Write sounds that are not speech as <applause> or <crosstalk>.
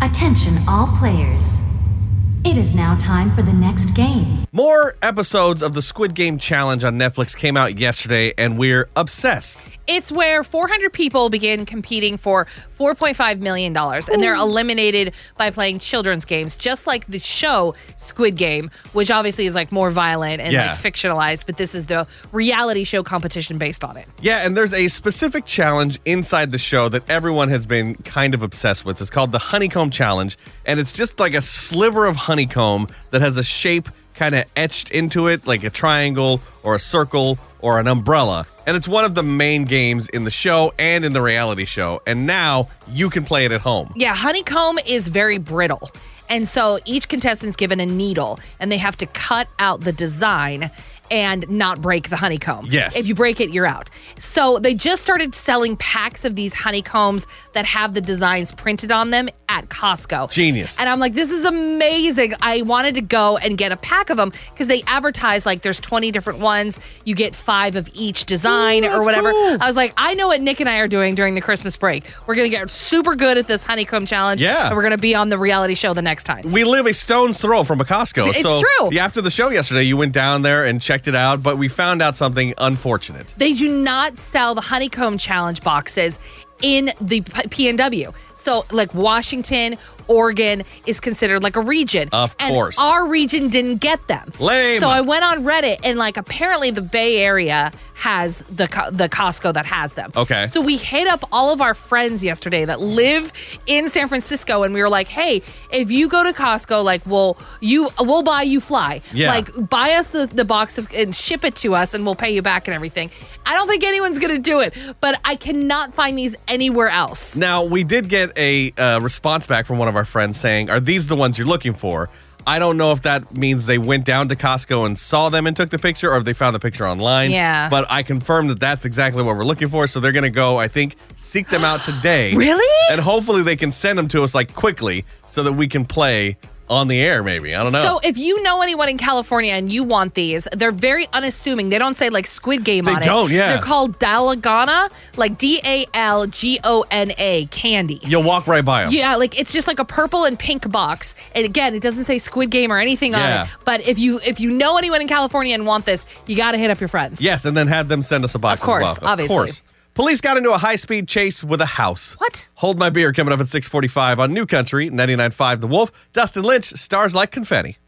Attention, all players. It is now time for the next game. More episodes of the Squid Game Challenge on Netflix came out yesterday, and we're obsessed. It's where 400 people begin competing for $4.5 million and they're eliminated by playing children's games, just like the show Squid Game, which obviously is like more violent and Yeah. like fictionalized, but this is the reality show competition based on it. Yeah, and there's a specific challenge inside the show that everyone has been kind of obsessed with. It's called the Honeycomb Challenge, and it's just like a sliver of honeycomb that has a shape kind of etched into it, like a triangle or a circle or an umbrella. And it's one of the main games in the show and in the reality show. And now you can play it at home. Yeah, honeycomb is very brittle. And so each contestant's given a needle and they have to cut out the design and not break the honeycomb. Yes. If you break it, you're out. So they just started selling packs of these honeycombs that have the designs printed on them at Costco. Genius. And I'm like, this is amazing. I wanted to go and get a pack of them because they advertise like there's 20 different ones. You get five of each design or whatever. cool. I was like, I know what Nick and I are doing during the Christmas break. We're going to get super good at this honeycomb challenge. Yeah. And we're going to be on the reality show the next time. We live a stone's throw from a Costco. It's so true. After the show yesterday, you went down there and checked it out, but we found out something unfortunate. They do not sell the honeycomb challenge boxes in the PNW. So, like Washington, Oregon is considered like a region. Of and course. Our region didn't get them. Lame. So I went on Reddit and like apparently the Bay Area has the the Costco that has them. Okay. So we hit up all of our friends yesterday that live in San Francisco and we were like, "Hey, if you go to Costco, like we'll you we'll buy you fly. Yeah. Like buy us the the box of and ship it to us and we'll pay you back and everything." I don't think anyone's to do it, but I cannot find these anywhere else. Now, we did get a uh, response back from one of our friends saying, Are these the ones you're looking for? I don't know if that means they went down to Costco and saw them and took the picture or if they found the picture online. Yeah. But I confirmed that that's exactly what we're looking for. So they're going to go, I think, seek them out today. <gasps> Really? And hopefully they can send them to us like quickly so that we can play on the air, maybe. I don't know. So if you know anyone in California and you want these, they're very unassuming. They don't say like Squid Game They on don't, it. yeah. They're called Dalgona, like D A L G O N A candy. You'll walk right by them. Yeah, like it's just like a purple and pink box. And again, it doesn't say Squid Game or anything Yeah. on it. But if you if you know anyone in California and want this, you got to hit up your friends. Yes, and then have them send us a box Of course, as well. obviously. Of course. Police got into a high-speed chase with a house. What? Hold my beer coming up at 645 on New Country, 99.5 The Wolf. Dustin Lynch, stars like confetti.